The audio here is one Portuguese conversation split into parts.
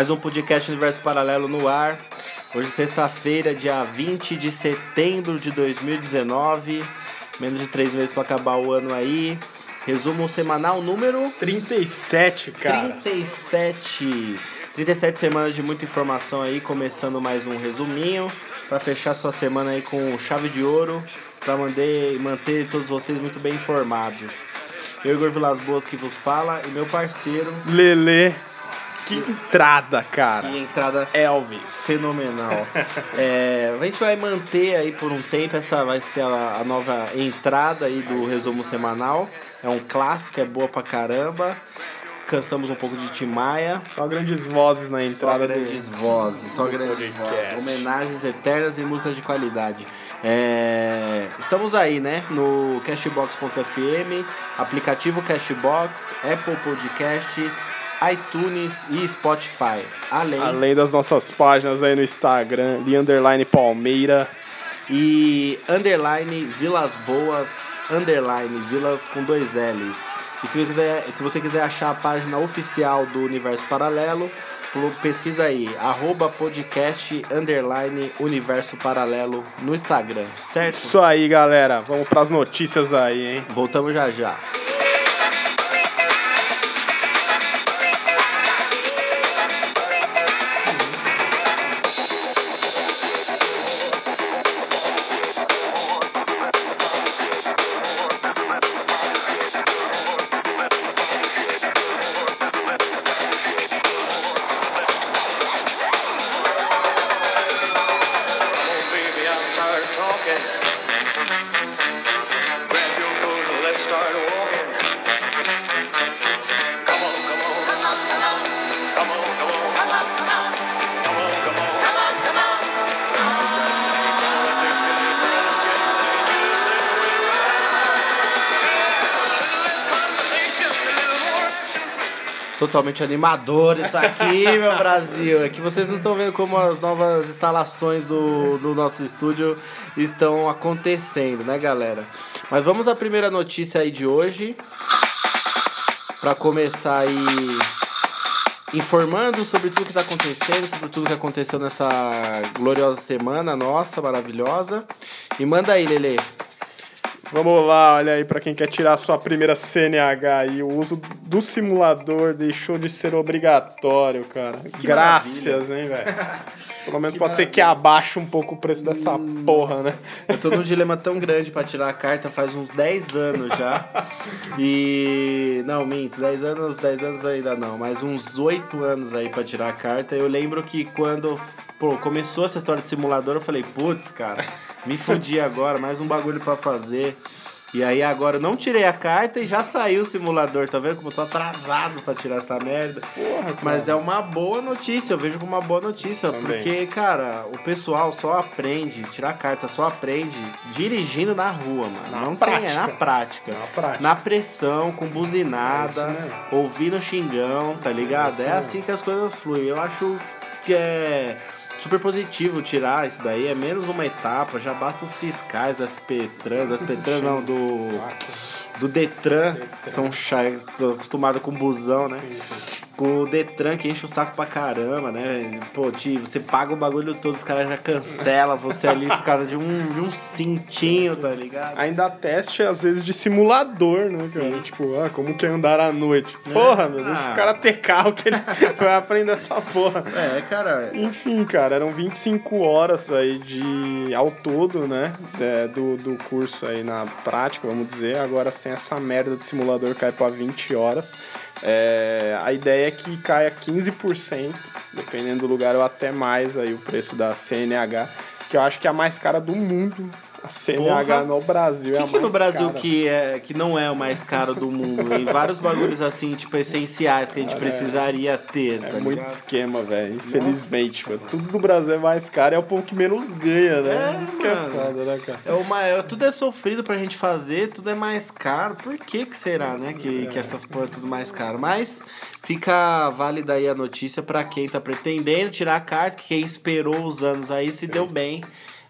mais um podcast Universo Paralelo no ar. Hoje, sexta-feira, dia 20 de setembro de 2019. Menos de três meses para acabar o ano aí. Resumo semanal número 37, cara. 37. 37 semanas de muita informação aí, começando mais um resuminho para fechar sua semana aí com chave de ouro, para manter, manter todos vocês muito bem informados. Eu, Igor Vilas Boas, que vos fala, e meu parceiro, Lele. Que entrada, cara. e entrada Elvis. fenomenal. É, a gente vai manter aí por um tempo, essa vai ser a, a nova entrada aí do resumo semanal. É um clássico, é boa pra caramba. Cansamos um pouco de Tim Maia. Só grandes vozes na Só entrada grandes do... vozes, só grandes podcast. vozes. Homenagens eternas e músicas de qualidade. É, estamos aí, né? No Cashbox.fm, aplicativo Cashbox, Apple Podcasts, iTunes e Spotify. Além, Além das nossas páginas aí no Instagram, de underline Palmeira. e underline Vilas Boas, underline Vilas com dois L's. E se você quiser, se você quiser achar a página oficial do Universo Paralelo, pesquisa aí, arroba podcast underline Universo Paralelo no Instagram, certo? Isso aí, galera. Vamos pras notícias aí, hein? Voltamos já já. Totalmente animador isso aqui, meu Brasil. É que vocês não estão vendo como as novas instalações do, do nosso estúdio estão acontecendo, né, galera? Mas vamos à primeira notícia aí de hoje. Para começar aí informando sobre tudo que está acontecendo, sobre tudo que aconteceu nessa gloriosa semana nossa, maravilhosa. E manda aí, Lele. Vamos lá, olha aí pra quem quer tirar a sua primeira CNH aí. O uso do simulador deixou de ser obrigatório, cara. Graças, hein, velho. Pelo menos pode ser que abaixe um pouco o preço dessa porra, né? Eu tô num dilema tão grande pra tirar a carta faz uns 10 anos já. E. Não, minto, 10 anos, 10 anos ainda não, mas uns 8 anos aí pra tirar a carta. Eu lembro que quando pô, começou essa história de simulador, eu falei, putz, cara, me fudi agora, mais um bagulho pra fazer. E aí agora eu não tirei a carta e já saiu o simulador, tá vendo como eu tô atrasado pra tirar essa merda? Porra, Mas é uma boa notícia, eu vejo como uma boa notícia, Também. porque, cara, o pessoal só aprende, tirar carta só aprende dirigindo na rua, mano. Na Não prática. tem, é na prática. Na prática. Na pressão, com buzinada, É ouvindo xingão, tá ligado? É, mesmo. assim que as coisas fluem. Eu acho que é super positivo tirar isso daí, é menos uma etapa, já basta os fiscais das Petrans, das Petrans não, do, do Detran, que são tô acostumado com busão, né? Sim, sim. Com o Detran que enche o saco pra caramba, né? Pô, Ti, você paga o bagulho todo, os caras já cancelam você ali por causa de um, de um cintinho, tá ligado? Ainda teste, às vezes, de simulador, né, cara? Sim. Tipo, ah, como que é andar à noite? Porra, meu, deixa Ah. o cara ter carro que ele vai aprender essa porra. É, cara. Enfim, cara, eram 25 horas aí de ao todo, né? é, do, do curso aí na prática, vamos dizer. Agora sem essa merda de simulador cai pra 20 horas. É, a ideia é que caia 15%, dependendo do lugar, ou até mais aí o preço da CNH, que eu acho que é a mais cara do mundo A CNH Porra. no Brasil O é que, a que mais no Brasil cara. que, é, que não é o mais caro do mundo? Em vários bagulhos assim, tipo, essenciais que a gente precisaria ter, tá É muito ligado? esquema, velho. Infelizmente, mano. Tudo do Brasil é mais caro e é o povo que menos ganha, né? É, Isso que é foda, né, cara? É uma, é- tudo é sofrido pra gente fazer, tudo é mais caro. Por que que será, né? Que, que essas porra é tudo mais caro. Mas fica válida aí a notícia pra quem tá pretendendo tirar a carta, que quem esperou os anos aí se deu bem.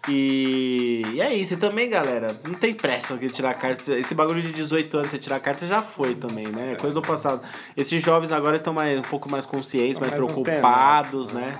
E, e é isso. E também, galera, não tem pressa de tirar a carta. Esse bagulho de 18 anos, você tirar a carta já foi também, né? Coisa do passado. Esses jovens agora estão mais, um pouco mais conscientes, mais, mais preocupados, antenados, né?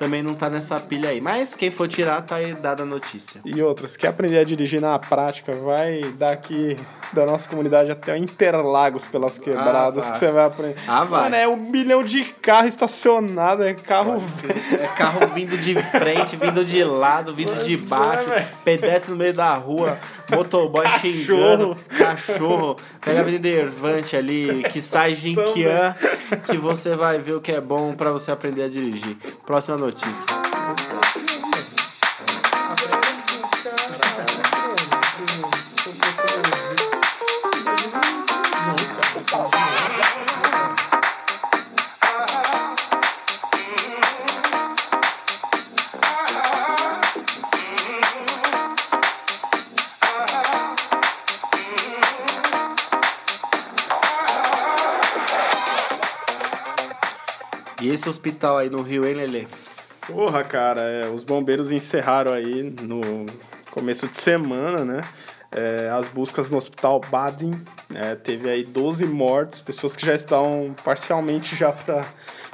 Também não tá nessa pilha aí. Mas quem for tirar, tá aí dada a notícia. E outras, quer aprender a dirigir na prática, vai daqui da nossa comunidade até Interlagos pelas quebradas vai. que você vai aprender. Ah, vai. Mano, é um milhão de carro estacionado, é carro velho. É carro vindo de frente, vindo de lado, vindo de Pois é, baixo, velho. pedestre no meio da rua, motoboy xingando, cachorro, pega a Avenida Ervante ali, que sai Jinquian, que você vai ver o que é bom pra você aprender a dirigir. Próxima notícia. Esse hospital aí no Rio, hein, Lelê? Porra, cara, é, os bombeiros encerraram aí no começo de semana, né? é, as buscas no hospital Baden. né, teve aí 12 mortos, pessoas que já estavam parcialmente já pra,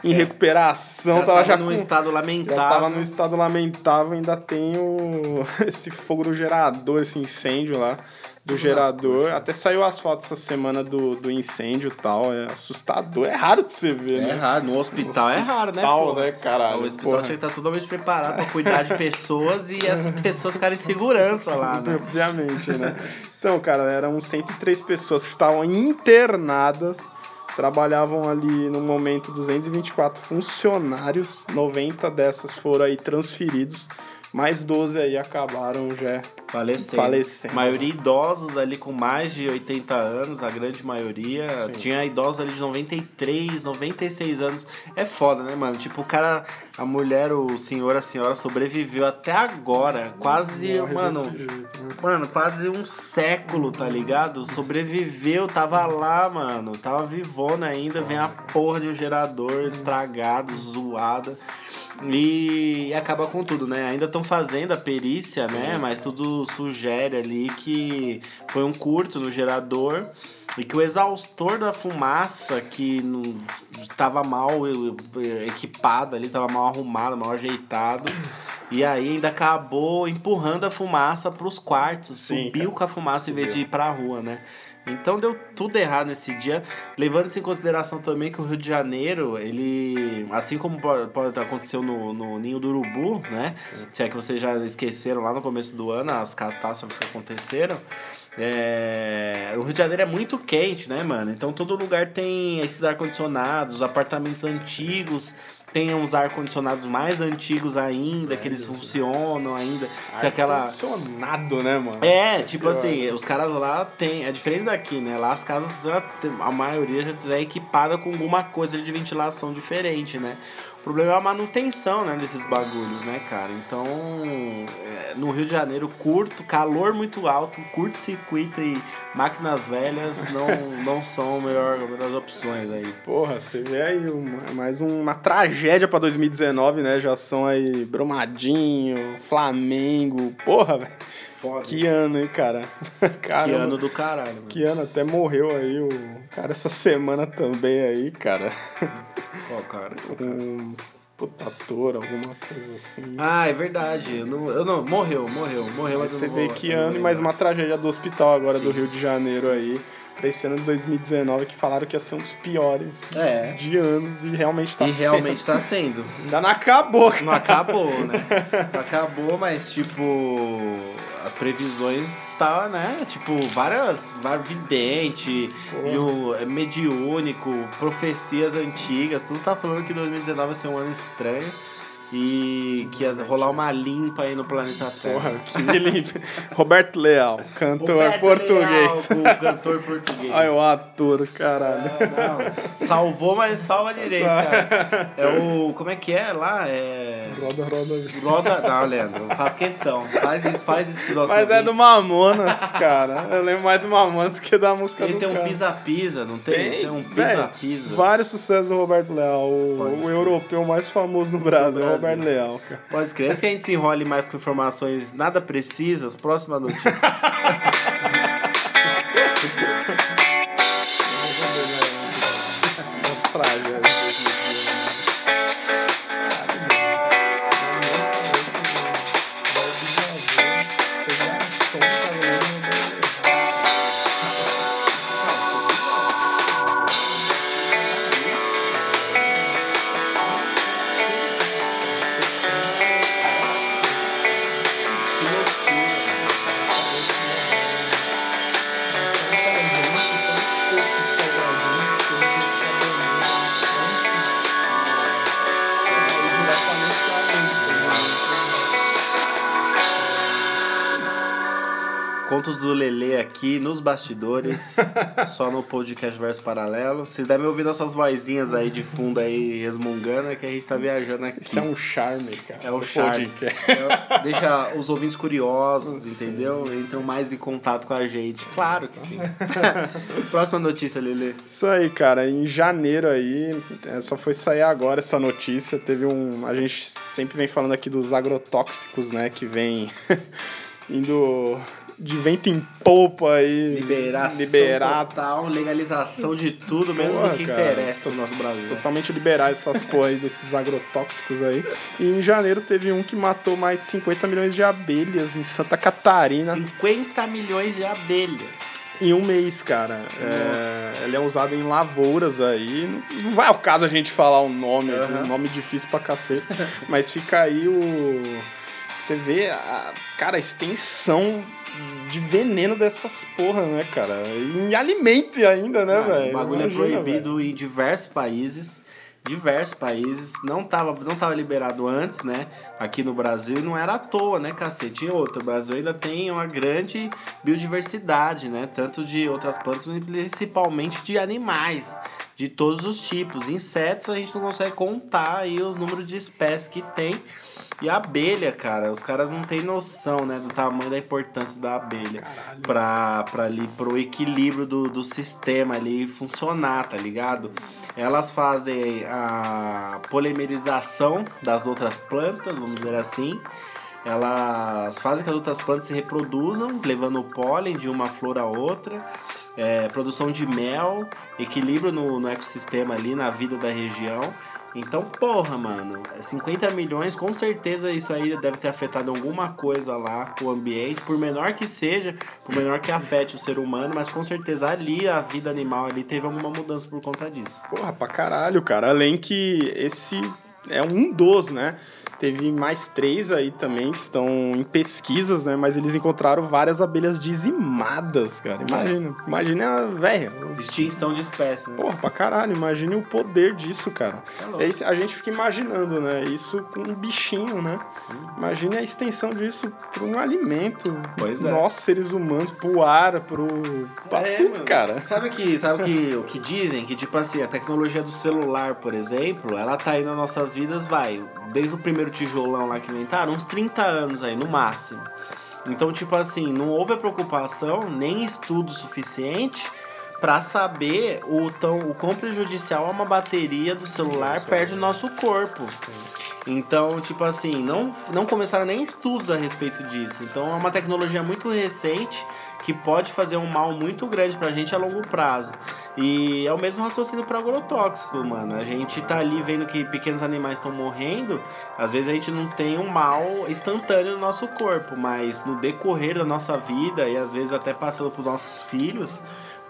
em recuperação. Já tava já num estado Já lamentável. tava num estado lamentável, ainda tem o, esse fogo do gerador, esse incêndio lá do gerador. Até saiu as fotos essa semana do, do incêndio e tal. É assustador. É raro de você ver, É né? raro, no hospital, é raro, né? Hospital, pô? né, caralho? O hospital Porra. tinha que estar totalmente preparado pra cuidar de pessoas e as pessoas ficarem em segurança lá, né? Obviamente, né? Então, cara, eram 103 pessoas que estavam internadas. Trabalhavam ali no momento 224 funcionários, 90 dessas foram aí transferidos, mais 12 aí acabaram já Falecendo. Falecendo. Maioria idosos ali com mais de 80 anos, a grande maioria. Tinha idosos ali de 93, 96 anos. É foda, né, mano? Tipo, o cara, a mulher, o senhor, a senhora sobreviveu até agora. Quase, Morre mano. né? Mano, quase um século, tá ligado? Sobreviveu, tava lá, mano. Tava vivona ainda, vem a porra de um gerador estragado, zoado. E acaba com tudo, né? Ainda estão fazendo a perícia, né? Mas tudo sugere ali que foi um curto no gerador e que o exaustor da fumaça que estava mal equipado ali, estava mal arrumado, mal ajeitado. E aí ainda acabou empurrando a fumaça para os quartos, Sim, subiu cara. com a fumaça em vez de Subiu. ir pra rua, né? Então deu tudo errado nesse dia, levando em consideração também que o Rio de Janeiro, ele, assim como pode, acontecer no, no Ninho do Urubu, né? Se é que vocês já esqueceram lá no começo do ano as catástrofes que aconteceram, é, o Rio de Janeiro é muito quente, né, mano? Então todo lugar tem esses ar-condicionados, apartamentos antigos tem uns ar-condicionados mais antigos ainda, que eles funcionam ainda, que aquela... Ar-condicionado, né, mano? É, tipo assim, os caras lá tem. É diferente daqui, né? Lá as casas já a maioria já é equipada com alguma coisa de ventilação diferente, né? O problema é a manutenção, né, desses bagulhos, né, cara? Então, é, no Rio de Janeiro, curto, calor muito alto, curto circuito e máquinas velhas não, não são a melhor das opções aí. Porra, você vê aí uma, mais uma tragédia pra 2019, né? Já são aí Brumadinho, Flamengo. Porra, velho. Foda. Que ano, hein, cara? Que ano do caralho, mano. Que ano até morreu aí o cara essa semana também aí, cara. Qual cara? Um puta ator, alguma coisa assim. Ah, é verdade. Eu não, eu não, morreu, morreu, morreu. Mas você vê vou- que ano e mais uma tragédia do hospital agora do Rio de Janeiro aí. Pra esse ano de 2019 que falaram que ia ser um dos piores É. de anos e realmente tá E sendo. realmente tá sendo. Ainda não acabou, cara. Não acabou, né? Não acabou, mas tipo. As previsões estavam, né? Tipo, várias. várias vidente, e o é, mediúnico, profecias antigas, tudo tá falando que 2019 vai ser um ano estranho. E que ia rolar uma limpa aí no planeta Terra. Porra, que me limpe. Roberto Leal, cantor Roberto português. Leal, o cantor português. Ai, o ator, caralho. Não, salvou, mas salva direito, cara. É o. Como é que é lá? É. Roda, roda. Roda. Não, Leandro, faz questão. Faz isso, faz isso Mas é do. Mamonas, cara. Eu lembro mais do Mamonas do que da música Ele do tem um pisa-pisa, não tem? Tem, um véi, pisa-pisa. Vários sucessos do Roberto Leal. O, o europeu mais famoso no Brasil, é Brasil. Roberto Leal, cara. Pode crer. Antes que a gente se enrole mais com informações nada precisas, próxima notícia. Contos do Lelê aqui nos bastidores, só no podcast Verso Paralelo. Vocês devem ouvir nossas vozinhas aí de fundo aí resmungando, é que a gente tá viajando aqui. Isso é um charme, cara. É o charme. É, deixa os ouvintes curiosos, entendeu? Entram mais em contato com a gente. Claro que sim. Próxima notícia, Lelê. Isso aí, cara. Em janeiro aí, é, só foi sair agora essa notícia. Teve um. A gente sempre vem falando aqui dos agrotóxicos, né? Que vem indo de vento em polpa aí. Liberação Liberar. total, legalização de tudo, menos Porra, do que cara. interessa no nosso Brasil. Totalmente liberar essas porra aí desses agrotóxicos aí. E em janeiro teve um que matou mais de 50 milhões de abelhas em Santa Catarina 50 milhões de abelhas. em um mês, cara. É, ele é usado em lavouras aí. Não, não vai ao caso a gente falar o nome, Aham. um nome difícil pra cacete. mas fica aí o. Você vê, a, cara, a extensão de veneno dessas porra, né, cara? Em alimento ainda, né, Ah, velho? O bagulho é proibido em diversos países. Diversos países. Não tava, não tava liberado antes, né? Aqui no Brasil e não era à toa, né, cacete? E outra, o Brasil ainda tem uma grande biodiversidade, né? Tanto de outras plantas, principalmente de animais. De todos os tipos. Insetos a gente não consegue contar aí os números de espécies que tem. E a abelha, cara, os caras não têm noção, né, do tamanho da importância da abelha pra, pra ali, pro equilíbrio do, do sistema ali funcionar, tá ligado? Elas fazem a polimerização das outras plantas, vamos dizer assim. Elas fazem que as outras plantas se reproduzam, levando o pólen de uma flor a outra. É, produção de mel, equilíbrio no, no ecossistema ali, na vida da região. Então, porra, mano, 50 milhões, com certeza isso aí deve ter afetado alguma coisa lá, o ambiente, por menor que seja, por menor que afete o ser humano, mas com certeza ali a vida animal ali teve alguma mudança por conta disso. Porra, pra caralho, cara. Além que esse é um dos, né? Teve mais três aí também que estão em pesquisas, né? Mas eles encontraram várias abelhas dizimadas, cara. Imagina. Imagina, velho. Extinção de espécie, né? Porra, pra caralho. Imagine o poder disso, cara. Tá louco. Aí a gente fica imaginando, né? Isso com um bichinho, né? Imagine a extensão disso pra um alimento. Pois é. Nós, seres humanos, pro ar, pro. pra É, tudo, mano. cara. Sabe que, sabe que o que dizem? Que tipo assim, a tecnologia do celular, por exemplo, ela tá aí nas nossas vidas, vai, desde o primeiro tijolão lá que inventaram, uns 30 anos aí, no máximo. Então, tipo assim, não houve a preocupação, nem estudo suficiente pra saber o, tão, o quão prejudicial é uma bateria do celular perto do nosso corpo. Então, tipo assim, não, não começaram nem estudos a respeito disso. Então é uma tecnologia muito recente que pode fazer um mal muito grande pra gente a longo prazo. E é o mesmo raciocínio para agrotóxico, mano. A gente tá ali vendo que pequenos animais estão morrendo, às vezes a gente não tem um mal instantâneo no nosso corpo, mas no decorrer da nossa vida e às vezes até passando pros nossos filhos,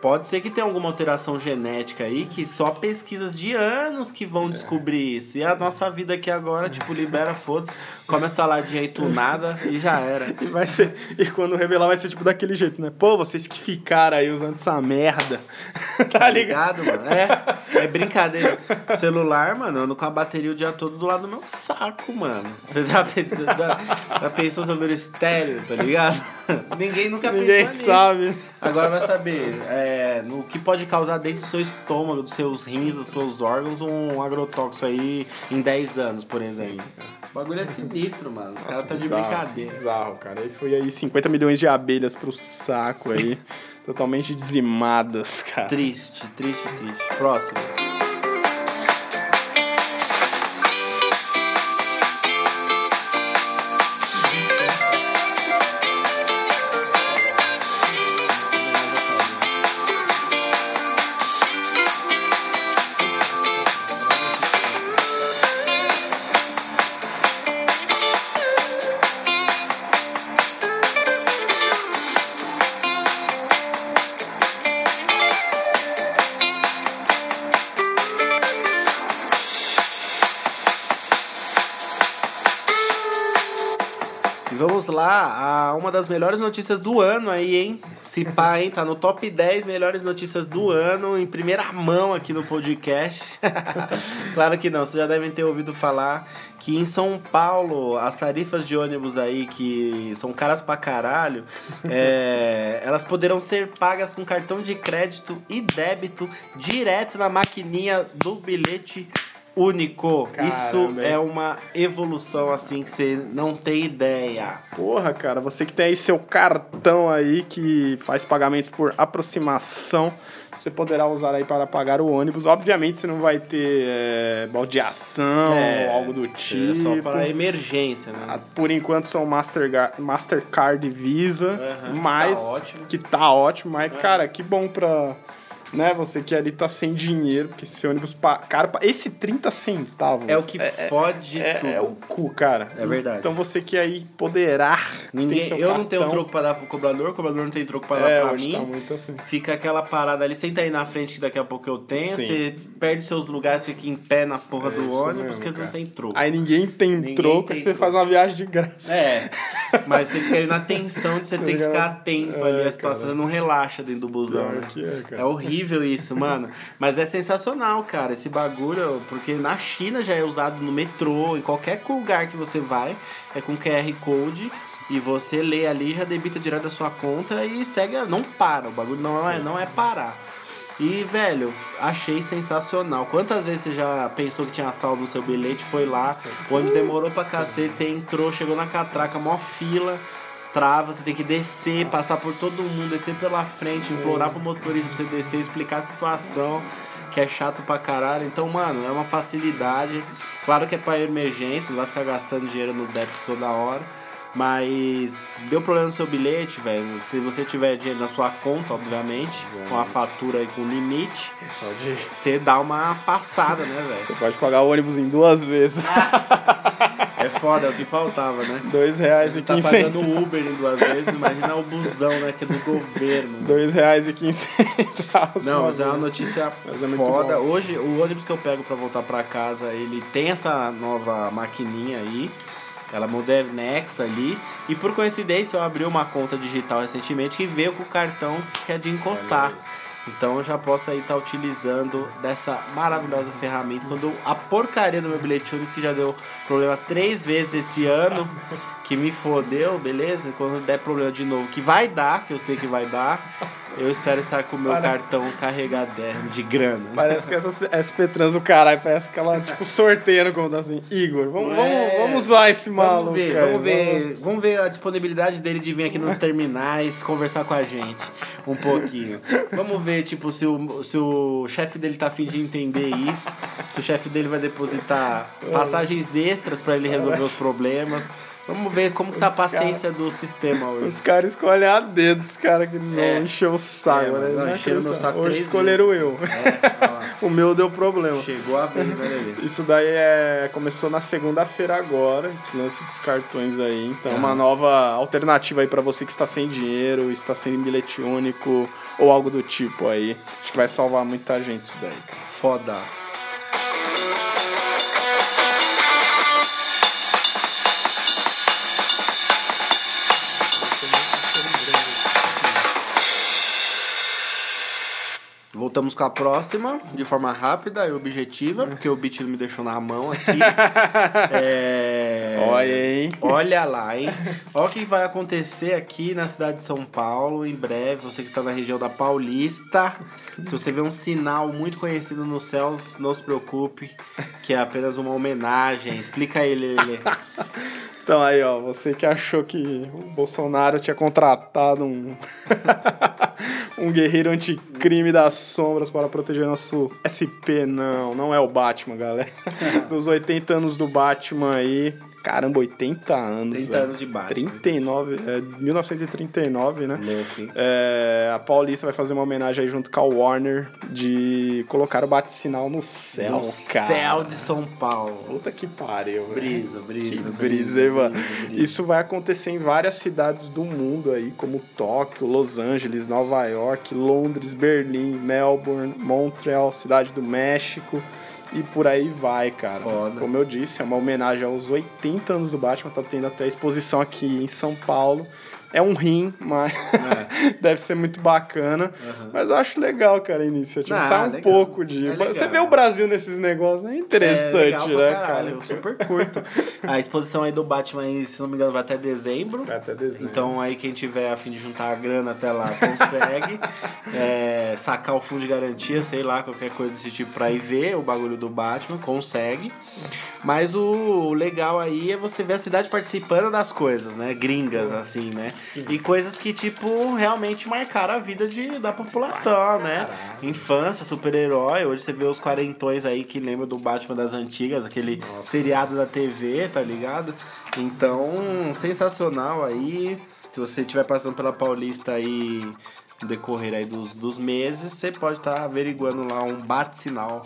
Pode ser que tenha alguma alteração genética aí que só pesquisas de anos que vão descobrir isso. E a nossa vida aqui agora, tipo, libera, foda-se, come a saladinha aí tunada e já era. E vai ser. E quando revelar vai ser tipo daquele jeito, né? Pô, vocês que ficaram aí usando essa merda. tá ligado? Ligado, mano? É, é brincadeira. Celular, mano, eu ando com a bateria o dia todo do lado do meu saco, mano. Você já pensou, já, já pensou sobre o estéreo, tá ligado? Ninguém nunca Ninguém pensou nisso. sabe. Agora vai saber é, no que pode causar dentro do seu estômago, dos seus rins, dos seus órgãos, um agrotóxico aí em 10 anos, por exemplo. O bagulho é sinistro, mano. Os caras tá de brincadeira. Bizarro, cara. Aí foi aí 50 milhões de abelhas pro saco aí. totalmente dizimadas, cara. Triste, triste, triste. Próximo. Das melhores notícias do ano aí, hein? Se pá, hein? Tá no top 10 melhores notícias do ano, em primeira mão aqui no podcast. claro que não, vocês já devem ter ouvido falar que em São Paulo as tarifas de ônibus aí, que são caras pra caralho, é, elas poderão ser pagas com cartão de crédito e débito direto na maquininha do bilhete único. Isso Caramba, hein? é uma evolução assim que você não tem ideia. Porra, cara, você que tem aí seu cartão aí que faz pagamentos por aproximação, você poderá usar aí para pagar o ônibus. Obviamente você não vai ter é, baldeação ou algo do tipo. É só para emergência, Ah, né? Por enquanto são Masterga- Mastercard e Visa, Aham, mas tá ótimo. É. que tá ótimo, mas cara, que bom pra né, você que ali tá sem dinheiro, porque esse ônibus pa- cara, esse 30 centavos É o que fode é, tudo. é o cu, cara. É verdade. Então você que aí poderá ter Ninguém, seu eu não tenho cartão. troco pra dar pro cobrador, o cobrador não tem troco pra dar É, pra hoje mim. tá muito assim. Fica aquela parada ali, senta aí na frente que daqui a pouco eu tenho. Sim. Você perde seus lugares, fica em pé na porra do isso ônibus, mesmo, porque não tem troco. Aí ninguém tem Ninguém troco, tem você troco. faz uma viagem de graça. É, mas você fica ali na tensão de você ter que ficar atento É, ali à situação, cara. você não relaxa dentro do busão. Né? que é, cara. É horrível isso, mano. Mas é sensacional, cara, esse bagulho, porque na China já é usado no metrô, em qualquer lugar que você vai, é com QR Code. E você lê ali, já debita direto da sua conta e segue, não para. O bagulho não é, não é parar. E, velho, achei sensacional. Quantas vezes você já pensou que tinha saldo no seu bilhete, foi lá, o ônibus demorou pra cacete, você entrou, chegou na catraca, mó fila, trava, você tem que descer, passar por todo mundo, descer pela frente, implorar pro motorista pra você descer, explicar a situação, que é chato pra caralho. Então, mano, é uma facilidade. Claro que é pra emergência, não vai ficar gastando dinheiro no débito toda hora. Mas deu problema no seu bilhete, velho. Se você tiver dinheiro na sua conta, obviamente, com a fatura aí com limite, Pode, você dá uma passada, né, velho? você pode pagar o ônibus em duas vezes. É foda, é o que faltava, né? Dois reais e Você tá quinze pagando centavos. o Uber em duas vezes, imagina o busão, né, que é do governo. Dois reais e quinze centavos. Não, mas é uma favor. notícia é foda. Hoje, o ônibus que eu pego pra voltar pra casa, ele tem essa nova maquininha aí. Ela é modernex ali. E por coincidência, eu abri uma conta digital recentemente que veio com o cartão que é de encostar. Então eu já posso aí estar utilizando dessa maravilhosa ferramenta. Quando a porcaria do meu bilhete único, que já deu problema três vezes esse ano, que me fodeu, beleza? Quando der problema de novo, que vai dar, que eu sei que vai dar, eu espero estar com o meu Para. cartão carregado de grana. Parece que essa SP Trans do caralho, parece que ela, tipo, sorteando como tá assim. Igor, vamos, vamos, É. vamos zoar esse maluco. Vamos ver, vamos ver, vamos ver a disponibilidade dele de vir aqui nos terminais conversar com a gente um pouquinho. Vamos ver, tipo, se o, se o chefe dele tá afim de entender isso, se o chefe dele vai depositar passagens extras pra ele resolver os problemas. Vamos ver como que tá a Os cara- paciência do sistema hoje. Os caras escolhem a dedo, os caras que eles vão É. encher o saco, É, né? não, encheram meu saco Hoje escolheram eu. É, o meu deu problema. Chegou a vez, né? Isso daí é, começou na segunda-feira agora, esse lance dos cartões aí. Então, uma nova alternativa aí pra você que está sem dinheiro, está sem bilhete único ou algo do tipo aí. Acho que vai salvar muita gente isso daí, cara. Foda. Voltamos com a próxima, de forma rápida e objetiva, porque o beat me deixou na mão aqui. É... Olha, hein? Olha lá, hein? Olha o que vai acontecer aqui na cidade de São Paulo em breve. Você que está na região da Paulista, se você vê um sinal muito conhecido nos céus, não se preocupe, que é apenas uma homenagem. Explica aí, Lele. Então aí, ó, você que achou que o Bolsonaro tinha contratado um um guerreiro anticrime das sombras para proteger nosso SP, não, não é o Batman, galera. Dos 80 anos do Batman aí, Caramba, 80 anos. 30 velho. anos de Batman. 39, é, 1939, né? É, a Paulista vai fazer uma homenagem aí junto com a Warner de colocar o bate-sinal no céu, No cara. céu de São Paulo. Puta que pariu, velho. Brisa, brisa. Que brisa, hein, mano? brisa, brisa. Isso vai acontecer em várias cidades do mundo aí, como Tóquio, Los Angeles, Nova York, Londres, Berlim, Melbourne, Montreal, Cidade do México e por aí vai, cara. Foda. Como eu disse, é uma homenagem aos 80 anos do Batman, tá tendo até exposição aqui em São Paulo. É um rim, mas É. deve ser muito bacana. Mas eu acho legal, cara, a iniciativa. Ah, Sai um legal. pouco de. É. Você vê o Brasil nesses negócios, é interessante, é pra né, cara? Eu super curto. A exposição aí do Batman, se não me engano, vai até dezembro. Vai até dezembro. Então aí quem tiver a fim de juntar a grana até lá consegue é, sacar o fundo de garantia, sei lá, qualquer coisa desse tipo pra ir ver o bagulho do Batman, consegue. Mas o legal aí é você ver a cidade participando das coisas, né? Gringas, assim, né? E coisas que, tipo, realmente marcaram a vida de, da população, né? Infância, super-herói. Hoje você vê os quarentões aí que lembram do Batman das antigas, aquele seriado da TV, tá ligado? Então, sensacional aí. Se você estiver passando pela Paulista aí decorrer aí dos, dos meses, você pode estar averiguando lá um bate-sinal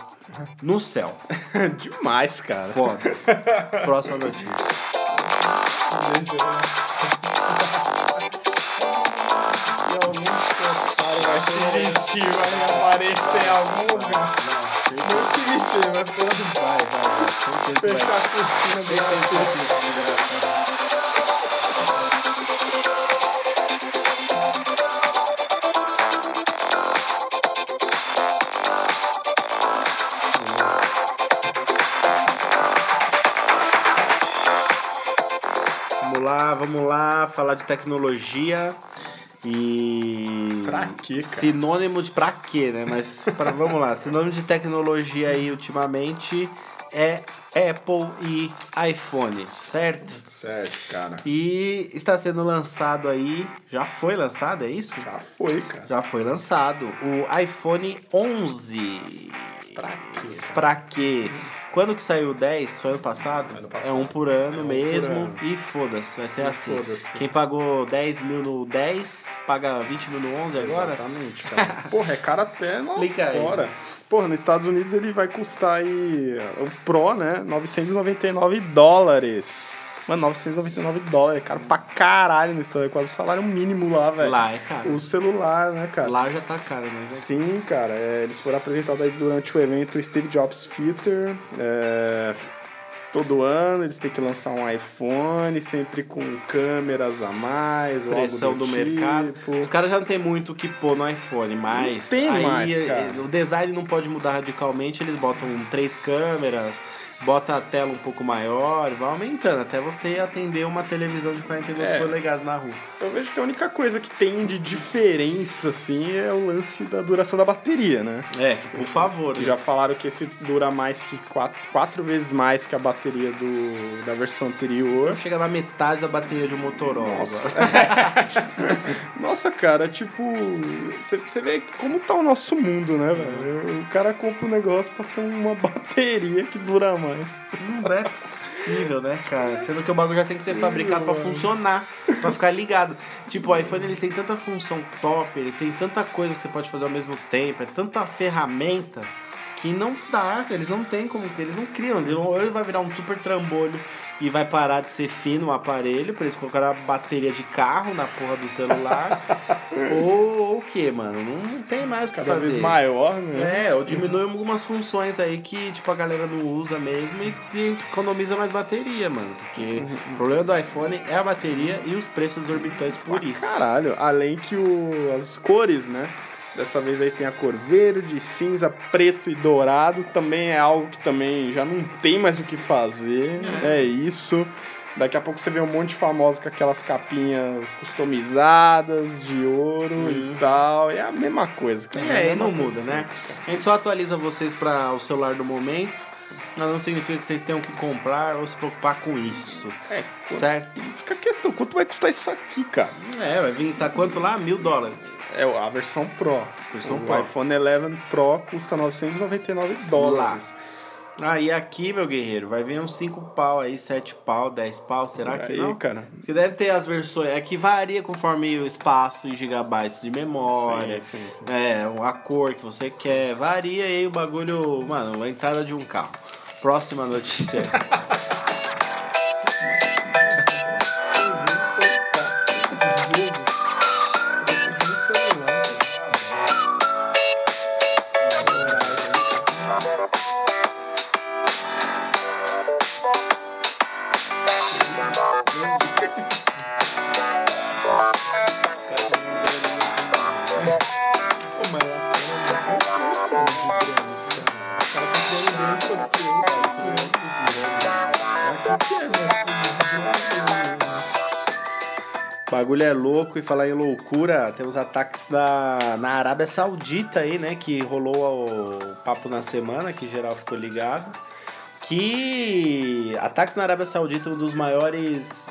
no céu. Demais, cara. Foda. Próxima notícia. Vai se vestir, vai aparecer algum lugar. Não se vestir, vai Vai, vai, vai. Certeza que vai. fechar a cortina do falar de tecnologia e. Pra quê, cara? Sinônimo de pra quê, né? Mas pra, vamos lá, sinônimo de tecnologia aí ultimamente é Apple e iPhone, certo? Certo, cara. E está sendo lançado aí, já foi lançado, é isso? Já foi, cara. Já foi lançado o iPhone 11. Pra quê? cara? Pra quê? Quando que saiu o 10? Foi ano passado? Ano passado. É um por ano É um por mesmo. ano. E foda-se, vai ser E assim. foda-se. Quem pagou 10 mil no 10, paga 20 mil no 11 agora? Exatamente, cara. Porra, é cara até lá fora. Porra, nos Estados Unidos ele vai custar aí o Pro, né? 999 dólares. Mano, 999 dólares, caro pra caralho no Unidos. É quase o salário mínimo lá, velho. Lá é caro. O celular, né, cara? Lá já tá caro, mas é Sim, cara. é, eles foram apresentados aí durante o evento Steve Jobs Theater. É, todo ano eles têm que lançar um iPhone, sempre com câmeras a mais. pressão do, tipo. mercado. Os caras já não tem muito o que pôr no iPhone, mas Não tem mais, eh, cara. o design não pode mudar radicalmente, eles botam três câmeras, bota a tela um pouco maior, vai aumentando até você atender uma televisão de 42 É. polegadas na rua. Eu vejo que a única coisa que tem de diferença, assim, é o lance da duração da bateria, né? É, que por favor, Que né? já falaram que esse dura mais que quatro, quatro vezes mais que a bateria do, da versão anterior. chega na metade da bateria de um Motorola. Nossa. Nossa, cara, tipo, você vê como tá o nosso mundo, né, velho? O cara compra um negócio pra ter uma bateria que dura mais. Não é possível, né, cara? Sendo que o bagulho já tem que ser fabricado pra funcionar, pra ficar ligado. Tipo, o iPhone ele tem tanta função top, ele tem tanta coisa que você pode fazer ao mesmo tempo, é tanta ferramenta que não dá, eles não tem como, eles não criam. Ou ele vai virar um super trambolho e vai parar de ser fino o aparelho, pra eles colocarem a bateria de carro na porra do celular. ou, ou o que, mano? Não, não tem mais o que Cada fazer. vez maior, né? É, ou diminui algumas funções aí que, tipo, a galera não usa mesmo e, e economiza mais bateria, mano. Porque o problema do iPhone é a bateria e os preços exorbitantes por isso. Caralho, além que o, as cores, né? Dessa vez aí tem a cor verde, cinza, preto e dourado. Também é algo que também já não tem mais o que fazer. É isso. Daqui a pouco você vê um monte de famosos com aquelas capinhas customizadas de ouro e tal. É a mesma coisa. cara. É, mesma não muda, né? A gente só atualiza vocês para o celular do momento, mas não significa que vocês tenham que comprar ou se preocupar com isso. É, Certo? fica a questão, quanto vai custar isso aqui, cara? É, vai vir, tá quanto lá? Mil dólares. É a versão Pro. Versão o Pro. iPhone 11 Pro custa 999 dólares. Aí aqui, meu guerreiro, vai vir uns 5 pau aí, 7 pau, 10 pau, será que Aí, não? cara. Porque deve ter as versões, é que varia conforme o espaço em gigabytes de memória. Sim, sim, sim. É, a cor que você quer, varia aí o bagulho, mano, a entrada de um carro. Próxima notícia. O bagulho é louco e falar em loucura, temos ataques da, na Arábia Saudita aí, né? Que rolou o papo na semana, que geral ficou ligado. Que ataques na Arábia Saudita, um dos maiores.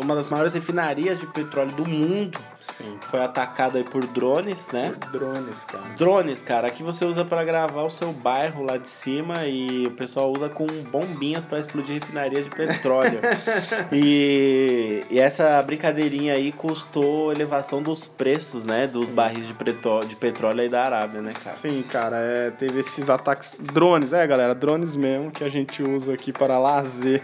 Uma das maiores refinarias de petróleo do mundo. Sim. Foi atacada aí por drones, né? Drones, cara. Drones, cara, aqui você usa pra gravar o seu bairro lá de cima e o pessoal usa com bombinhas pra explodir refinaria de petróleo. e, e essa brincadeirinha aí custou elevação dos preços, né, dos barris de, pretó- de petróleo aí da Arábia, né, cara? Sim, cara, é, teve esses ataques. Drones, é, galera, drones mesmo que a gente usa aqui para lazer.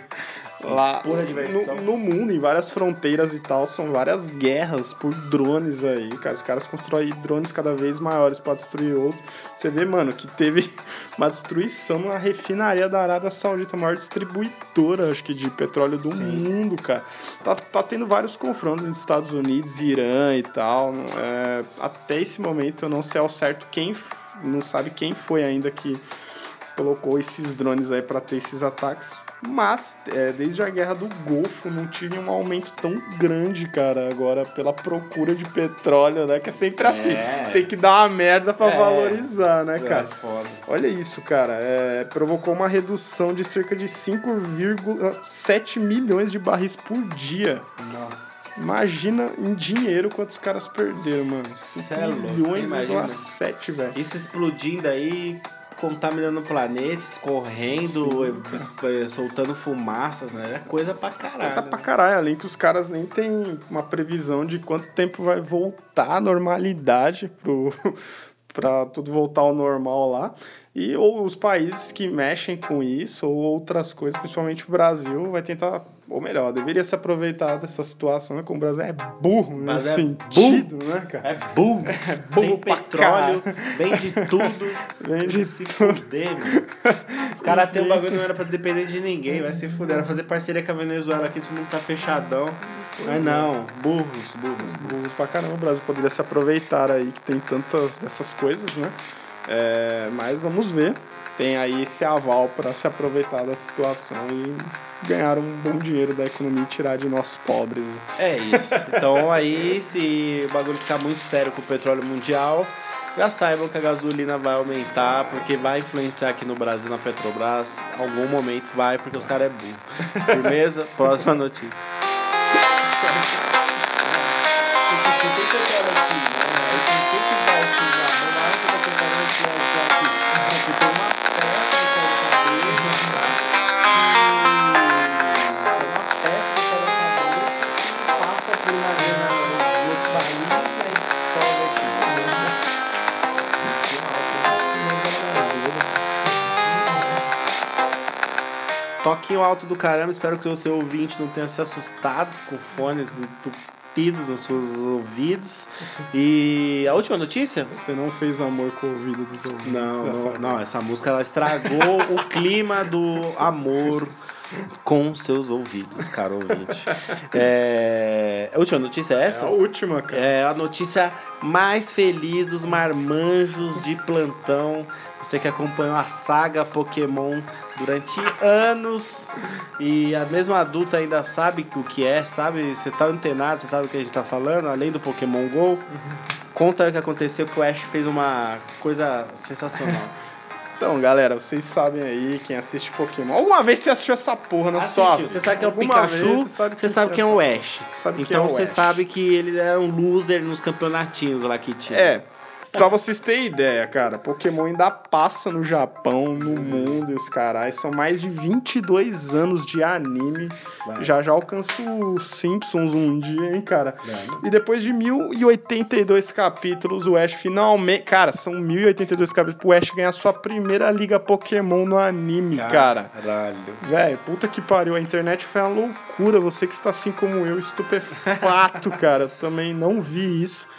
Lá. No, no mundo, em várias fronteiras e tal, são várias guerras por drones aí, cara. Os caras constroem drones cada vez maiores para destruir outros. Você vê, mano, que teve uma destruição na refinaria da Arábia Saudita, a maior distribuidora, acho que, de petróleo do mundo, cara. Tá, tá tendo vários confrontos entre Estados Unidos Irã e tal. É, até esse momento eu não sei ao certo quem, não sabe quem foi ainda que colocou esses drones aí para ter esses ataques. Mas, é, desde a guerra do Golfo, não tive um aumento tão grande, cara, agora pela procura de petróleo, né? Que é sempre assim. É. Tem que dar uma merda para É. valorizar, né, cara? É foda. Olha isso, cara. É, provocou uma redução de cerca de 5,7 milhões de barris por dia. Nossa. Imagina em dinheiro quantos caras perderam, mano. 5 Cê é milhões, imagina. 7, velho. Isso explodindo aí, contaminando o planeta, escorrendo, eh, soltando fumaças, né? É coisa pra caralho. Coisa pra caralho, além que os caras nem têm uma previsão de quanto tempo vai voltar à normalidade pro, pra tudo voltar ao normal lá. E ou os países que mexem com isso, ou outras coisas, principalmente o Brasil, vai tentar, ou melhor, deveria se aproveitar dessa situação, né? Como o Brasil é burro Mas nesse é sentido, né, cara? É burro. Tem burro pra petróleo, vende tudo. Vende se fuder, mano. Os caras têm um bagulho que não era pra depender de ninguém, vai se fuder. Era fazer parceria com a Venezuela aqui, todo mundo tá fechadão. Mas não, burros, burros. burros pra caramba. O Brasil poderia se aproveitar aí, que tem tantas dessas coisas, né? É, mas vamos ver. Tem aí esse aval para se aproveitar da situação e ganhar um bom dinheiro da economia e tirar de nós pobres. É isso. Então aí, se o bagulho ficar muito sério com o petróleo mundial, já saibam que a gasolina vai aumentar, porque vai influenciar aqui no Brasil, na Petrobras. Algum momento vai, porque os caras é burro. Firmeza? Próxima notícia. Toquinho alto do caramba. Espero que o seu ouvinte não tenha se assustado com fones entupidos nos seus ouvidos. E a última notícia? Você não fez amor com o ouvido dos ouvintes. Não, dessa não, não, vez. essa música ela estragou o clima do amor com seus ouvidos, caro ouvinte. É, a última notícia é É essa? a última, cara. É a notícia mais feliz dos marmanjos de plantão. Você que acompanhou a saga Pokémon durante anos e a mesma adulta ainda sabe o que é, sabe? Você tá antenado, você sabe o que a gente tá falando, além do Pokémon GO. Conta o que aconteceu que o Ash fez uma coisa sensacional. Então, galera, vocês sabem aí, quem assiste Pokémon. Alguma vez você assistiu essa porra na sua Assistiu. vida? Você sabe que é o Alguma Pikachu, vez você sabe, quem é o Ash. Sabe quem então é o você Ash. sabe que ele era um loser nos campeonatinhos lá que tinha. É. Pra vocês terem ideia, cara, Pokémon ainda passa no Japão, no mundo e os caras. São mais de 22 anos de anime. Vai. Já já alcança os Simpsons um dia, hein, cara? Vai. E depois de 1082 capítulos, o Ash finalmente. Cara, são 1082 capítulos pro Ash ganhar sua primeira liga Pokémon no anime, cara. Caralho. Velho, puta que pariu. A internet foi uma loucura. Você que está assim como eu, estupefato, cara. Eu também não vi isso.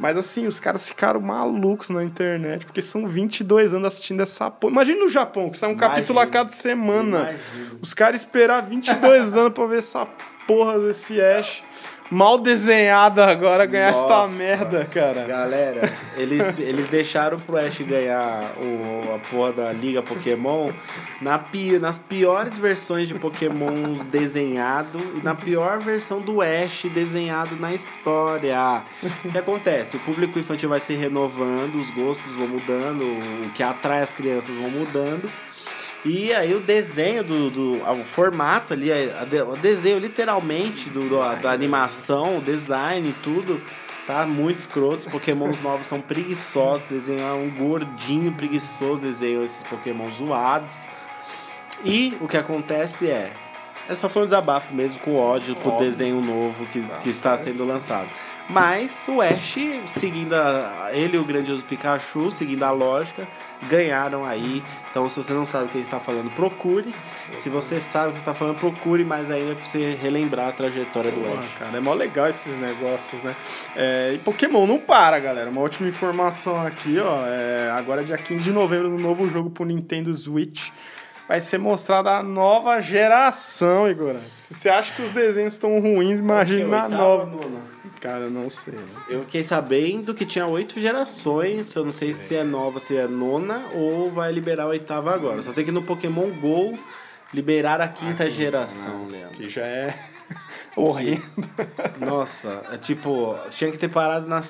Mas assim, os caras ficaram malucos na internet, porque são 22 anos assistindo essa porra. Imagina no Japão, que sai um Imagino. capítulo a cada semana. Imagino. Os caras esperar 22 anos pra ver essa porra desse Ash mal desenhada agora ganhar Nossa. essa merda, cara. Galera, eles, eles deixaram pro Ash ganhar o, a porra da Liga Pokémon na, pi- nas piores versões de Pokémon desenhado e na pior versão do Ash desenhado na história. O que acontece? O público infantil vai se renovando, os gostos vão mudando, o que atrai as crianças vão mudando. E aí o desenho do, do o formato ali, o desenho literalmente do, do- da animação, o design, tudo, tá muito escroto. Os pokémons novos são preguiçosos, desenhar um gordinho preguiçoso, desenham esses pokémons zoados. E o que acontece é, é só foi um desabafo mesmo com ódio pro Óbvio. desenho novo que, que está sendo lançado. Mas o Ash, seguindo a, ele e o grandioso Pikachu, seguindo a lógica, ganharam aí. Então, se você não sabe o que gente está falando, procure. Se você sabe o que está falando, procure mais ainda pra você relembrar a trajetória do Ash. cara, é mó legal esses negócios, né? É, e Pokémon não para, galera. Uma última informação aqui, ó. É, agora, dia 15 de novembro, no novo jogo pro Nintendo Switch, vai ser mostrada a nova geração, Igor. Se você acha que os desenhos estão ruins, imagina a nova. nona? Cara, eu não sei. Eu fiquei sabendo que tinha oito gerações. Eu não sei se é nova, se é nona ou vai liberar a oitava agora. Só sei que no Pokémon GO liberaram a quinta geração, Leandro. Que já é horrendo. Nossa, é tipo, tinha que ter parado na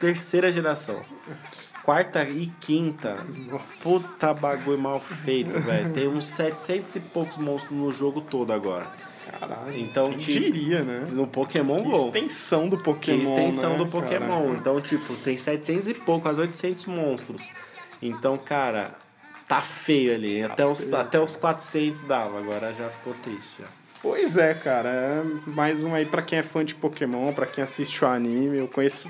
terceira geração. Quarta e quinta. Puta bagulho mal feito, velho. Tem uns 700 e poucos monstros no jogo todo agora. Caralho. Então, quem tipo, diria, né? No Pokémon Que Go. extensão do Que Pokémon. extensão né, do Pokémon. Então, tipo, tem 700 e pouco, quase 800 monstros. Então, cara, tá feio ali. até, os, feio, até os 400 dava, agora já ficou triste. Já. Pois é, cara. É mais um aí pra quem é fã de Pokémon, pra quem assiste o anime. Eu conheço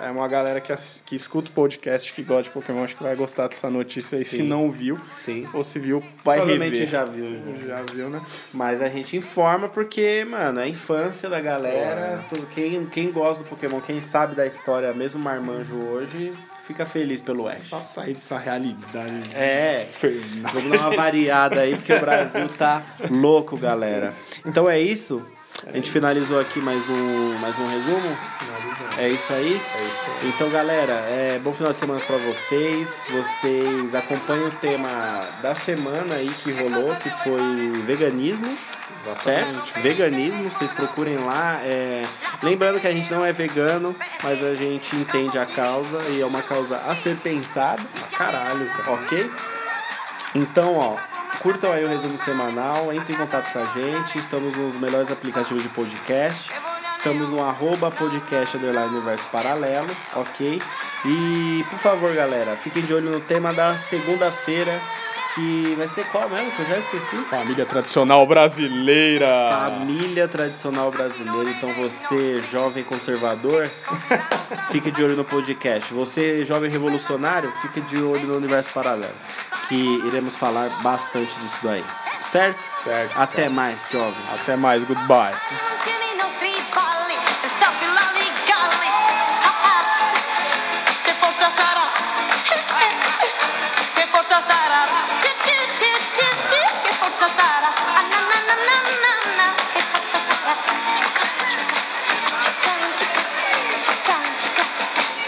é uma galera que, que escuta o podcast, que gosta de Pokémon, acho que vai gostar dessa notícia aí. Se Sim. não viu, Sim. ou se viu, vai Provavelmente rever. já viu. já. Já viu, né? Mas a gente informa porque, mano, é a infância da galera. Tudo, quem, quem gosta do Pokémon, quem sabe da história, mesmo marmanjo hoje, fica feliz pelo Ash. Pra sair dessa realidade É. infernal. Vamos dar uma variada aí, porque o Brasil tá louco, galera. Então é isso. A gente finalizou aqui mais um, mais um resumo. É isso aí. Então, galera, é bom final de semana pra vocês. Vocês acompanhem o tema da semana aí que rolou, que foi veganismo. Certo? Veganismo, vocês procurem lá. é, Lembrando que a gente não é vegano, mas a gente entende a causa e é uma causa a ser pensada. Caralho, cara. Ok? Então, ó, curtam aí o resumo semanal, entrem em contato com a gente. Estamos nos melhores aplicativos de podcast. Estamos no arroba podcast universo paralelo, ok? E, por favor, galera, fiquem de olho no tema da segunda-feira, que vai ser qual mesmo? Que eu já esqueci. Família tradicional brasileira. Família tradicional brasileira. Então você, jovem conservador, fica de olho no podcast. Você, jovem revolucionário, fica de olho no universo paralelo. Que iremos falar bastante disso daí. Certo? Certo. Até cara. mais, jovem. Até mais, goodbye. chicken, chicken, chicken, chicken, chicken, chicken, chicken.